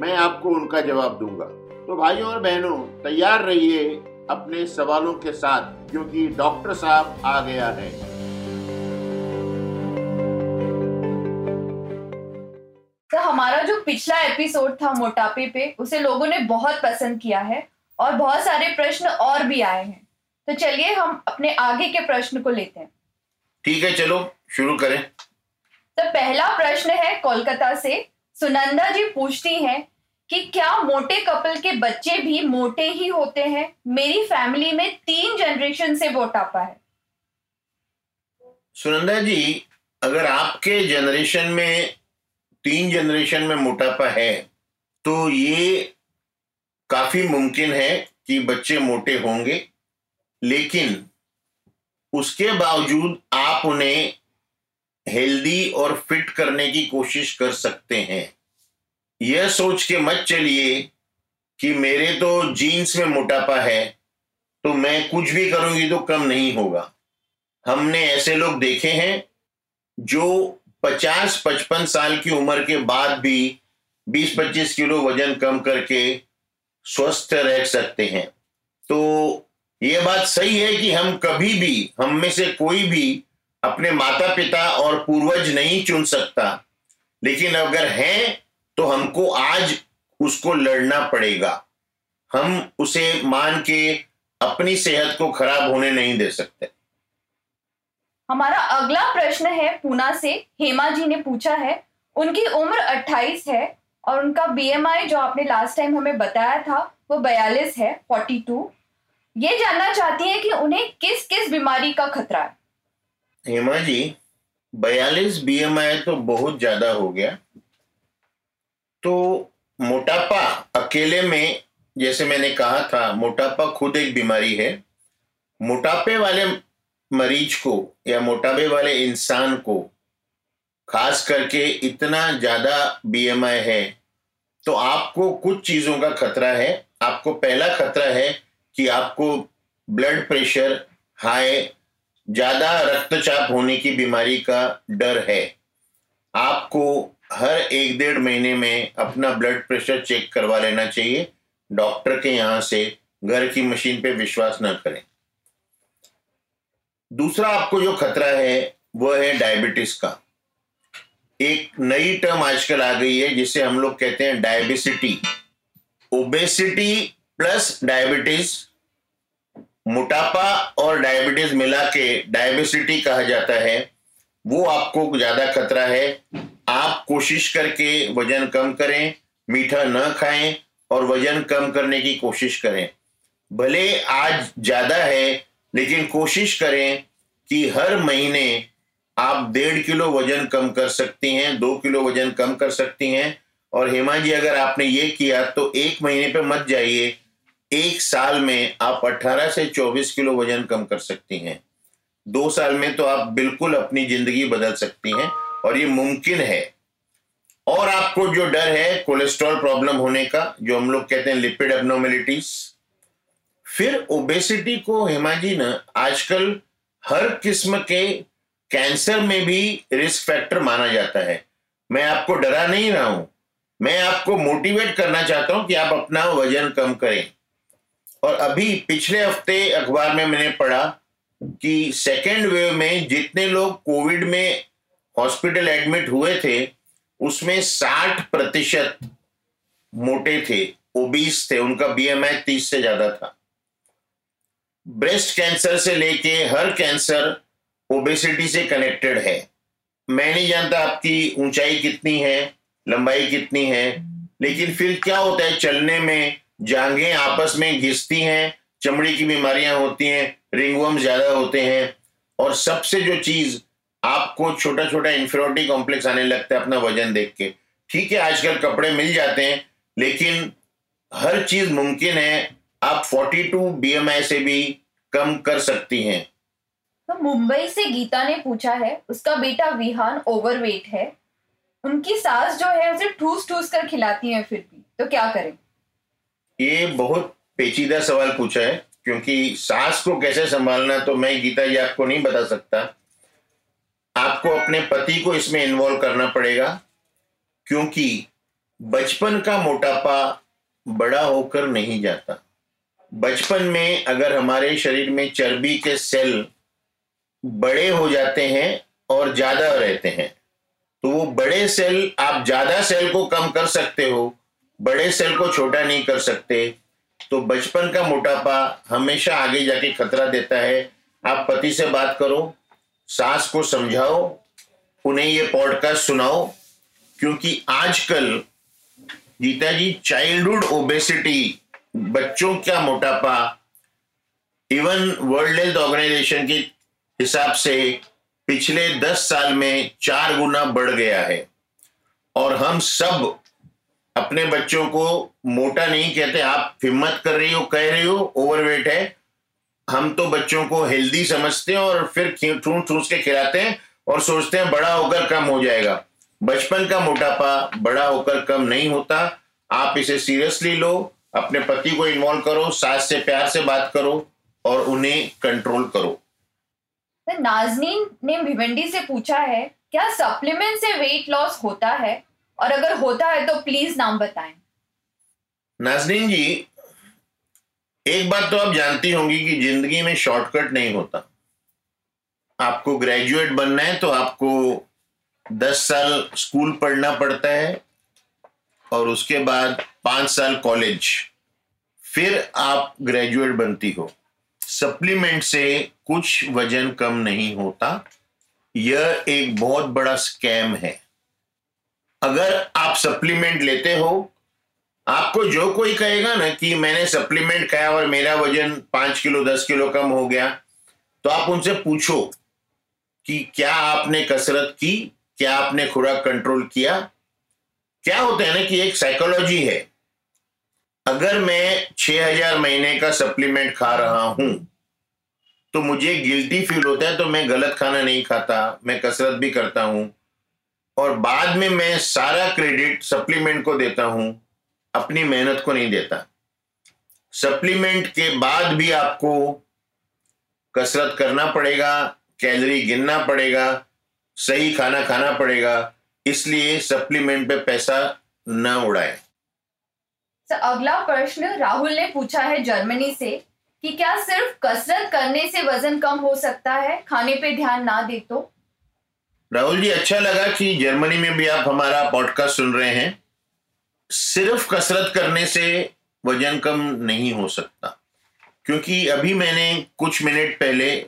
मैं आपको उनका जवाब दूँगा। तो भाइयों और बहनों तैयार रहिए अपने सवालों के साथ क्योंकि डॉक्टर साहब आ गया है। तो हमारा जो पिछला एपिसोड था मोटापे पे उसे लोगों ने बहुत पसंद किया है और बहुत सारे प्रश्न और भी आए हैं। तो चलिए हम अपने आगे के प्रश्न को लेते हैं। ठीक है चलो शुरू करें। तो पहला प्रश्न है कोलकाता से सुनंदा जी पूछती हैं कि क्या मोटे कपल के बच्चे भी मोटे ही होते हैं? मेरी फैमिली में तीन जनरेशन से मोटापा है। सुनंदा जी, अगर आपके जनरेशन में, तीन जनरेशन में मोटापा है तो ये काफ़ी मुमकिन है कि बच्चे मोटे होंगे, लेकिन उसके बावजूद आप उन्हें हेल्दी और फिट करने की कोशिश कर सकते हैं। यह सोच के मत चलिए कि मेरे तो जीन्स में मोटापा है तो मैं कुछ भी करूँगी तो कम नहीं होगा। हमने ऐसे लोग देखे हैं जो 50-55 साल की उम्र के बाद भी 20-25 किलो वज़न कम करके स्वस्थ रह सकते हैं। तो ये बात सही है कि हम कभी भी, हम में से कोई भी अपने माता पिता और पूर्वज नहीं चुन सकता। लेकिन अगर है तो हमको आज उसको लड़ना पड़ेगा। हम उसे मान के अपनी सेहत को खराब होने नहीं दे सकते। हमारा अगला प्रश्न है पूना से। हेमा जी ने पूछा है, उनकी उम्र 28 है और उनका बीएमआई जो आपने लास्ट टाइम हमें बताया था, वो बयालीस है 42 ये जानना चाहती है कि उन्हें किस किस बीमारी का खतरा है। हेमा जी, बयालीस बीएमआई तो बहुत ज़्यादा हो गया। तो मोटापा अकेले में, जैसे मैंने कहा था, मोटापा खुद एक बीमारी है। मोटापे वाले मरीज़ को या मोटापे वाले इंसान को, खास करके इतना ज़्यादा बीएमआई है तो आपको कुछ चीज़ों का खतरा है। आपको पहला खतरा है कि आपको ब्लड प्रेशर हाई ज़्यादा रक्तचाप होने की बीमारी का डर है। आपको हर एक डेढ़ महीने में अपना ब्लड प्रेशर चेक करवा लेना चाहिए। डॉक्टर के यहाँ से घर की मशीन पे विश्वास न करें। दूसरा आपको जो खतरा है, वह है डायबिटीज़ का। एक नई टर्म आजकल आ गई है, जिसे हम लोग कहते हैं डायबिसिटी। ओबेसिटी प्लस डायबिटीज़ मोटापा और डायबिटीज़ मिला के डायबिसिटी कहा जाता है, वो आपको ज़्यादा खतरा है। आप कोशिश करके वज़न कम करें, मीठा न खाएँ और वज़न कम करने की कोशिश करें। भले आज ज़्यादा है, लेकिन कोशिश करें कि हर महीने आप डेढ़ किलो वज़न कम कर सकती हैं, दो किलो वज़न कम कर सकती हैं। और हेमा जी, अगर आपने ये किया तो एक महीने पे मत जाइए। एक साल में आप 18 से 24 किलो वज़न कम कर सकती हैं। दो साल में तो आप बिल्कुल अपनी ज़िंदगी बदल सकती हैं और ये मुमकिन है। और आपको जो डर है, कोलेस्ट्रॉल प्रॉब्लम होने का, जो हम लोग कहते हैं लिपिड एबनोमिलिटीज फिर ओबेसिटी को हेमा जी ना आजकल हर किस्म के कैंसर में भी रिस्क फैक्टर माना जाता है। मैं आपको डरा नहीं रहा हूँ। मैं आपको मोटिवेट करना चाहता हूँ कि आप अपना वज़न कम करें। और अभी पिछले हफ़्ते अखबार में मैंने पढ़ा कि सेकेंड वेव में जितने लोग कोविड में हॉस्पिटल एडमिट हुए थे, उसमें 60 प्रतिशत मोटे थे ओबीस थे, उनका बीएमआई तीस से ज़्यादा था। ब्रेस्ट कैंसर से लेके हर कैंसर ओबेसिटी से कनेक्टेड है। मैं नहीं जानता आपकी ऊंचाई कितनी है, लंबाई कितनी है, लेकिन फिर क्या होता है, चलने में जांघें आपस में घिसती हैं, चमड़ी की बीमारियाँ होती हैं, रिंगवर्म ज़्यादा होते हैं, और सबसे जो चीज़ आपको छोटा छोटा इंफ्योरिटी कॉम्प्लेक्स आने लगता है अपना वज़न देख के। ठीक है, आजकल कपड़े मिल जाते हैं, लेकिन हर चीज़ मुमकिन है, आप 42 बीएमआई से भी कम कर सकती हैं। तो मुंबई से गीता ने पूछा है, उसका बेटा विहान ओवरवेट है, उनकी सास जो है उसे ठूस ठूस कर खिलाती है फिर भी तो क्या करें? ये बहुत पेचीदा सवाल पूछा है, क्योंकि सास को कैसे संभालना तो मैं गीता जी आपको नहीं बता सकता। आपको अपने पति को इसमें इन्वॉल्व करना पड़ेगा, क्योंकि बचपन का मोटापा बड़ा होकर नहीं जाता। बचपन में अगर हमारे शरीर में चर्बी के सेल बड़े हो जाते हैं और ज़्यादा रहते हैं तो वो बड़े सेल, आप ज़्यादा सेल को कम कर सकते हो बड़े सेल को छोटा नहीं कर सकते तो बचपन का मोटापा हमेशा आगे जाके खतरा देता है। आप पति से बात करो, सास को समझाओ, उन्हें ये पॉडकास्ट सुनाओ, क्योंकि आजकल गीता जी चाइल्डहुड ओबेसिटी बच्चों का मोटापा इवन वर्ल्ड हेल्थ ऑर्गेनाइजेशन के हिसाब से पिछले दस साल में चार गुना बढ़ गया है। और हम सब अपने बच्चों को मोटा नहीं कहते, आप हिम्मत कर रही हो, कह रही हो ओवरवेट है, हम तो बच्चों को हेल्दी समझते हैं और फिर ठूस ठूस के खिलाते हैं और सोचते हैं बड़ा होकर कम हो जाएगा। बचपन का मोटापा बड़ा होकर कम नहीं होता। आप इसे सीरियसली लो, अपने पति को इन्वॉल्व करो, सास से प्यार से बात करो और उन्हें कंट्रोल करो। तो नाजनीन ने भिवंडी से पूछा है, क्या सप्लीमेंट से वेट लॉस होता है? और अगर होता है तो प्लीज़ नाम बताएँ। नाजनीन जी, एक बात तो आप जानती होंगी कि ज़िंदगी में शॉर्टकट नहीं होता। आपको ग्रेजुएट बनना है तो आपको दस साल स्कूल पढ़ना पड़ता है और उसके बाद पाँच साल कॉलेज फिर आप ग्रेजुएट बनती हो। सप्लीमेंट से कुछ वज़न कम नहीं होता। यह एक बहुत बड़ा स्कैम है। अगर आप सप्लीमेंट लेते हो, आपको जो कोई कहेगा ना कि मैंने सप्लीमेंट खाया और मेरा वज़न पाँच किलो, दस किलो कम हो गया तो आप उनसे पूछो कि क्या आपने कसरत की, क्या आपने खुराक कंट्रोल किया? क्या होता है ना कि एक साइकोलॉजी है। अगर मैं छह हज़ार महीने का सप्लीमेंट खा रहा हूँ तो मुझे गिल्टी फील होता है तो मैं गलत खाना नहीं खाता, मैं कसरत भी करता हूँ। और बाद में मैं सारा क्रेडिट सप्लीमेंट को देता हूँ, अपनी मेहनत को नहीं देता। सप्लीमेंट के बाद भी आपको कसरत करना पड़ेगा कैलोरी गिनना पड़ेगा, सही खाना खाना पड़ेगा, इसलिए सप्लीमेंट पे पैसा न उड़ाए। अगला प्रश्न राहुल ने पूछा है जर्मनी से कि क्या सिर्फ़ कसरत करने से वज़न कम हो सकता है? खाने पे ध्यान ना दे तो। राहुल जी अच्छा लगा कि जर्मनी में भी आप हमारा पॉडकास्ट सुन रहे हैं। सिर्फ़ कसरत करने से वज़न कम नहीं हो सकता। क्योंकि अभी मैंने कुछ मिनट पहले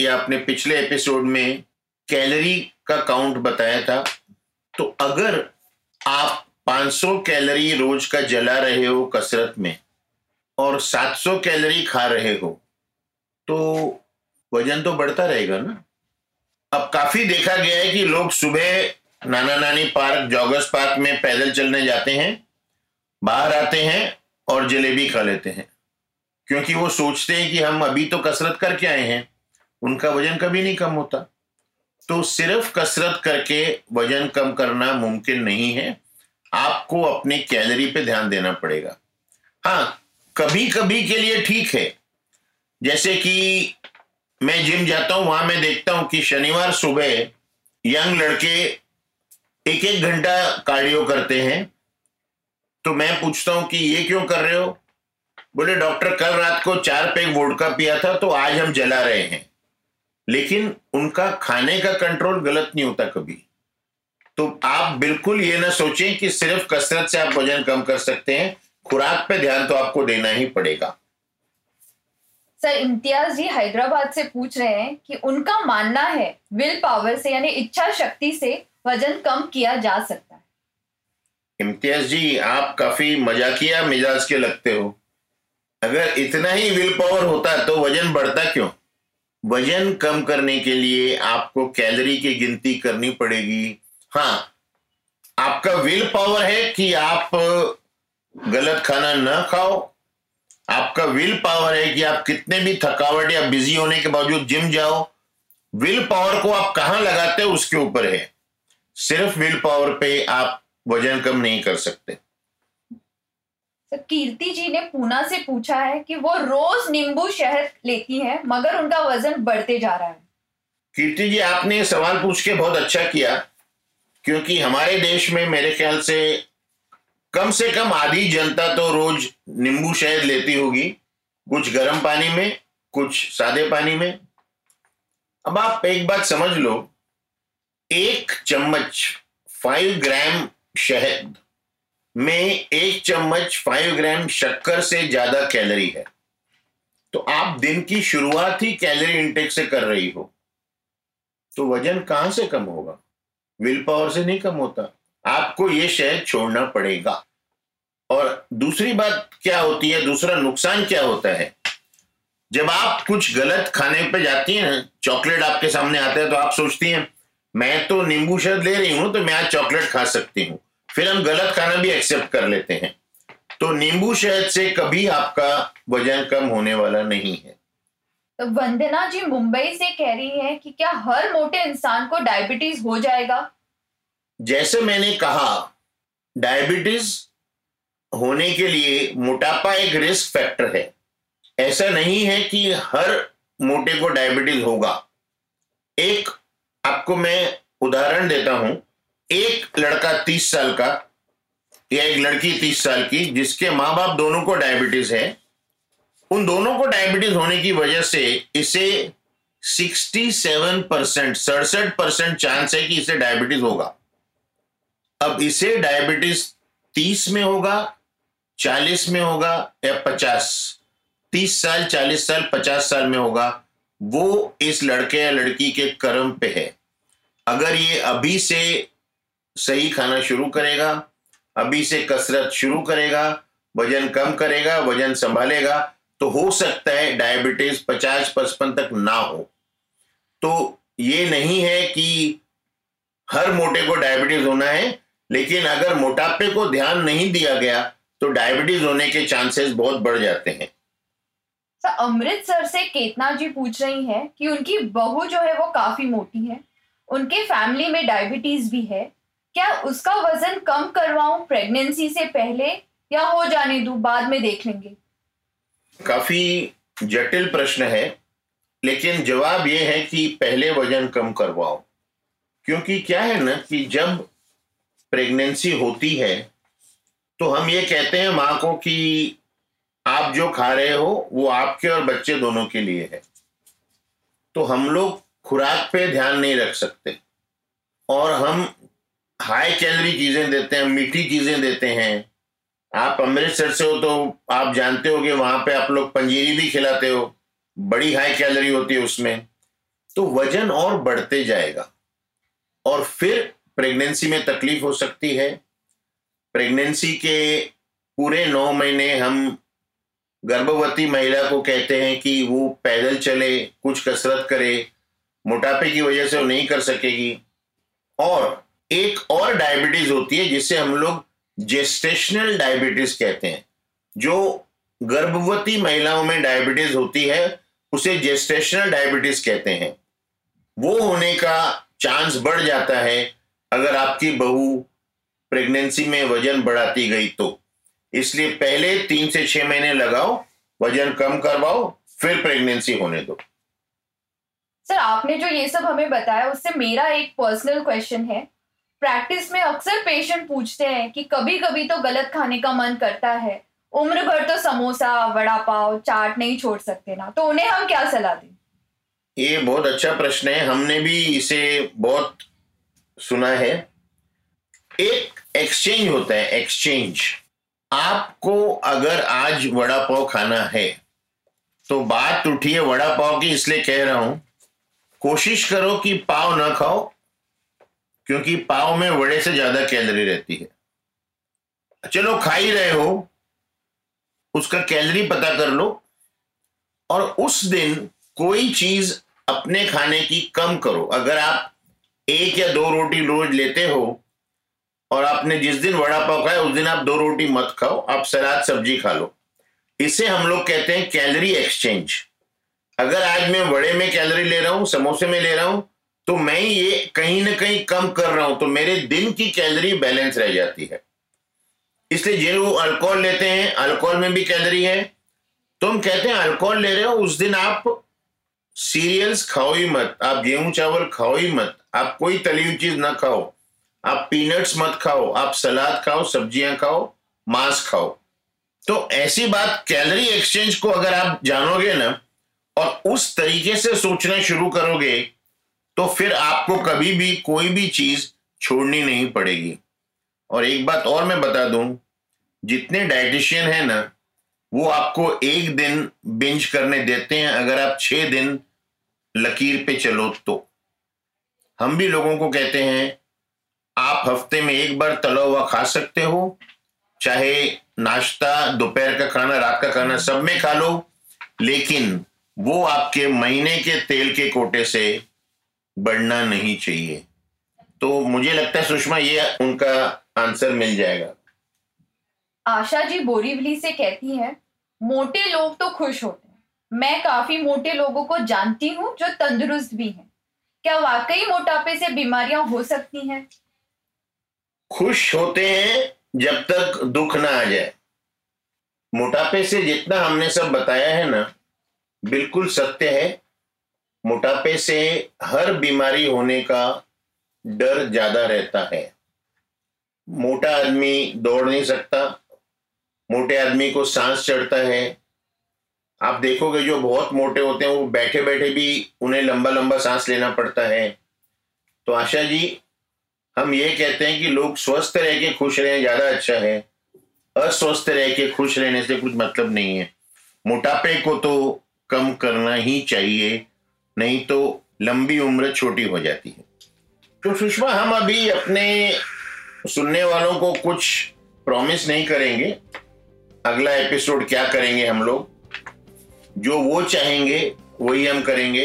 या अपने पिछले एपिसोड में कैलोरी का काउंट बताया था। तो अगर आप 500 कैलोरी रोज का जला रहे हो कसरत में और 700 कैलोरी खा रहे हो तो वज़न तो बढ़ता रहेगा ना। अब काफ़ी देखा गया है कि लोग सुबह नाना नानी पार्क, जॉगर्स पार्क में पैदल चलने जाते हैं, बाहर आते हैं और जलेबी खा लेते हैं। क्योंकि वो सोचते हैं कि हम अभी तो कसरत करके आए हैं, उनका वज़न कभी नहीं कम होता। तो सिर्फ़ कसरत करके वज़न कम करना मुमकिन नहीं है, आपको अपनी कैलोरी पे ध्यान देना पड़ेगा। हाँ कभी कभी के लिए ठीक है। जैसे कि मैं जिम जाता हूँ, वहाँ मैं देखता हूँ कि शनिवार सुबह यंग लड़के एक एक घंटा कार्डियो करते हैं। तो मैं पूछता हूँ कि ये क्यों कर रहे हो? बोले, डॉक्टर, कल रात को चार पैक वोडका पिया था तो आज हम जला रहे हैं। लेकिन उनका खाने का कंट्रोल गलत नहीं होता कभी। तो आप बिल्कुल ये ना सोचें कि सिर्फ़ कसरत से आप वज़न कम कर सकते हैं। खुराक पे ध्यान तो आपको देना ही पड़ेगा। सर इम्तियाज़ जी हैदराबाद से पूछ रहे हैं कि उनका मानना है विल पावर से, यानी इच्छा शक्ति से वज़न कम किया जा सकता है। इम्तियाज़ जी, आप काफ़ी मजाकिया मिजाज के लगते हो। अगर इतना ही विल पावर होता तो वज़न बढ़ता क्यों? वज़न कम करने के लिए आपको कैलोरी की गिनती करनी पड़ेगी। हाँ आपका विल पावर है कि आप गलत खाना ना खाओ। आपका विल पावर है कि आप कितने भी थकावट या बिज़ी होने के बावजूद जिम जाओ विल पावर को आप कहाँ लगाते हो उसके ऊपर है। सिर्फ़ विल पावर पे आप वज़न कम नहीं कर सकते। तो कीर्ति जी ने पूना से पूछा है कि वो रोज नींबू शहद लेती हैं मगर उनका वज़न बढ़ते जा रहा है। कीर्ति जी आपने सवाल पूछ के बहुत अच्छा किया क्योंकि हमारे देश में मेरे ख्याल से कम से कम आधी जनता तो रोज नींबू शहद लेती होगी। कुछ गर्म पानी में, कुछ सादे पानी में। अब आप एक बात समझ लो, एक चम्मच फाइव ग्राम शहद में एक चम्मच फाइव ग्राम शक्कर से ज़्यादा कैलोरी है। तो आप दिन की शुरुआत ही कैलोरी इंटेक से कर रही हो। तो वज़न कहाँ से कम होगा? विल पावर से नहीं कम होता। आपको ये शहद छोड़ना पड़ेगा। और दूसरी बात क्या होती है, दूसरा नुकसान क्या होता है? जब आप कुछ गलत खाने पे जाती हैं, चॉकलेट आपके सामने आते हैं तो आप सोचती हैं, मैं तो नींबू शहद ले रही हूँ तो मैं आज चॉकलेट खा सकती हूँ। फिर हम गलत खाना भी एक्सेप्ट कर लेते हैं। तो नींबू शहद से कभी आपका वज़न कम होने वाला नहीं है। तो वंदना जी मुंबई से कह रही है कि क्या हर मोटे इंसान को डायबिटीज़ हो जाएगा? जैसे मैंने कहा डायबिटीज़ होने के लिए मोटापा एक रिस्क फैक्टर है। ऐसा नहीं है कि हर मोटे को डायबिटीज़ होगा। एक, आपको मैं उदाहरण देता हूँ। एक लड़का तीस साल का या एक लड़की तीस साल की, जिसके माँ बाप दोनों को डायबिटीज़ है। उन दोनों को डायबिटीज़ होने की वजह से इसे 67 परसेंट सड़सठ परसेंट चांस है कि इसे डायबिटीज़ होगा। अब इसे डायबिटीज़ 30 में होगा 40 में होगा या 50 30 साल 40 साल 50 साल में होगा। वो इस लड़के या लड़की के कर्म पे है। अगर ये अभी से सही खाना शुरू करेगा, अभी से कसरत शुरू करेगा, वज़न कम करेगा, वज़न संभालेगा तो हो सकता है डायबिटीज़ पचास, पचपन तक ना हो। तो ये नहीं है कि हर मोटे को डायबिटीज़ होना है लेकिन अगर मोटापे को ध्यान नहीं दिया गया तो डायबिटीज़ होने के चांसेस बहुत बढ़ जाते हैं। अमृतसर से केतना जी पूछ रही हैं कि उनकी बहू जो है वो काफ़ी मोटी है उनके फैमिली में डायबिटीज़ भी है। क्या उसका वज़न कम करवाऊं प्रेगनेंसी से पहले या हो जाने दू बाद में देख लेंगे। काफ़ी जटिल प्रश्न है लेकिन जवाब ये है कि पहले वज़न कम करवाओ। क्योंकि क्या है ना कि जब प्रेगनेंसी होती है तो हम ये कहते हैं माँ को कि आप जो खा रहे हो, वो आपके और बच्चे दोनों के लिए है। तो हम लोग खुराक पे ध्यान नहीं रख सकते। और हम हाई कैलोरी चीज़ें देते हैं, मीठी चीज़ें देते हैं। आप अमृतसर से हो तो आप जानते हो कि वहाँ पे आप लोग पंजीरी भी खिलाते हो, बड़ी हाई कैलोरी होती है उसमें। तो वज़न और बढ़ते जाएगा। और फिर प्रेगनेंसी में तकलीफ़ हो सकती है। प्रेगनेंसी के पूरे नौ महीने हम गर्भवती महिला को कहते हैं कि वो पैदल चले, कुछ कसरत करे, मोटापे की वजह से वो नहीं कर सकेगी। और एक और डायबिटीज़ होती है जिसे हम लोग जेस्टेशनल डायबिटीज़ कहते हैं। जो गर्भवती महिलाओं में डायबिटीज़ होती है, उसे जेस्टेशनल डायबिटीज़ कहते हैं। वो होने का चांस बढ़ जाता है। अगर आपकी बहू प्रेगनेंसी में वज़न बढ़ाती गई तो। इसलिए पहले तीन से छह महीने लगाओ वज़न कम करवाओ फिर प्रेगनेंसी होने दो। सर आपने जो ये सब हमें बताया उससे मेरा एक पर्सनल क्वेश्चन है। प्रैक्टिस में अक्सर पेशेंट पूछते हैं कि कभी कभी तो गलत खाने का मन करता है। उम्र भर तो समोसा वड़ा पाव चाट नहीं छोड़ सकते ना। तो उन्हें हम क्या सलाह दें? ये बहुत अच्छा प्रश्न है। हमने भी इसे बहुत सुना है? एक एक्सचेंज होता है एक्सचेंज आपको अगर आज वड़ा पाव खाना है तो बात उठी है वड़ा पाव की, इसलिए कह रहा हूँ, कोशिश करो कि पाव ना खाओ, क्योंकि पाव में वड़े से ज़्यादा कैलोरी रहती है। चलो खा ही रहे हो, उसका कैलोरी पता कर लो, और उस दिन कोई चीज़ अपने खाने की कम करो। अगर आप एक या दो रोटी रोज लेते हो और आपने जिस दिन वड़ा पाव खाया, उस दिन आप दो रोटी मत खाओ, आप सलाद, सब्ज़ी खा लो। इसे हम लोग कहते हैं कैलोरी एक्सचेंज। अगर आज मैं वड़े में कैलोरी ले रहा हूँ, समोसे में ले रहा हूँ तो मैं ये कहीं ना कहीं कम कर रहा हूँ तो मेरे दिन की कैलोरी बैलेंस रह जाती है। इसलिए जो अल्कोहल लेते हैं, अल्कोहल में भी कैलोरी है। तुम कहते हैं अल्कोहल ले रहे हो, उस दिन आप सीरियल्स खाओ ही मत, आप गेहूँ चावल खाओ ही मत। आप कोई तली हुई चीज़ ना खाओ। आप पीनट्स मत खाओ, आप सलाद खाओ, सब्ज़ियाँ खाओ, मांस खाओ। तो ऐसी बात कैलोरी एक्सचेंज को अगर आप जानोगे ना, और उस तरीके से सोचना शुरू करोगे तो फिर आपको कभी भी कोई भी चीज़ छोड़नी नहीं पड़ेगी। और एक बात और मैं बता दूँ, जितने डाइटिशियन है ना, वो आपको एक दिन बिंज करने देते हैं, अगर आप छह दिन लकीर पे चलो तो। हम भी लोगों को कहते हैं, आप हफ़्ते में एक बार तला हुआ खा सकते हो। चाहे नाश्ता, दोपहर का खाना, रात का खाना सब में खा लो, लेकिन वो आपके महीने के तेल के कोटे से बढ़ना नहीं चाहिए। तो मुझे लगता है सुषमा, ये उनका आंसर मिल जाएगा। आशा जी बोरीवली से कहती है, मोटे लोग तो खुश होते हैं। मैं काफ़ी मोटे लोगों को जानती हूँ जो तंदुरुस्त भी हैं। क्या वाकई मोटापे से बीमारियाँ हो सकती हैं? खुश होते हैं जब तक दुख ना आ जाए। मोटापे से जितना हमने सब बताया है ना, बिल्कुल सत्य है। मोटापे से हर बीमारी होने का डर ज़्यादा रहता है। मोटा आदमी दौड़ नहीं सकता, मोटे आदमी को सांस चढ़ता है आप देखोगे जो बहुत मोटे होते हैं, वो बैठे बैठे भी उन्हें लंबा लंबा सांस लेना पड़ता है। तो आशा जी, हम ये कहते हैं कि लोग स्वस्थ रह के खुश रहें, ज़्यादा अच्छा है। अस्वस्थ रह के खुश रहने से कुछ मतलब नहीं है। मोटापे को तो कम करना ही चाहिए, नहीं तो लंबी उम्र छोटी हो जाती है। तो सुषमा, हम अभी अपने सुनने वालों को कुछ प्रॉमिस नहीं करेंगे। अगला एपिसोड क्या करेंगे हम लोग? जो वो चाहेंगे, वही हम करेंगे।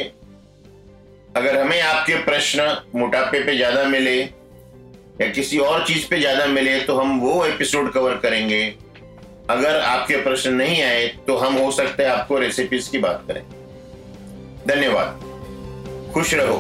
अगर हमें आपके प्रश्न मोटापे पे ज़्यादा मिले या किसी और चीज़ पे ज़्यादा मिले तो हम वो एपिसोड कवर करेंगे। अगर आपके प्रश्न नहीं आए तो हम हो सकते है आपको रेसिपीज़ की बात करें। धन्यवाद। खुश रहो।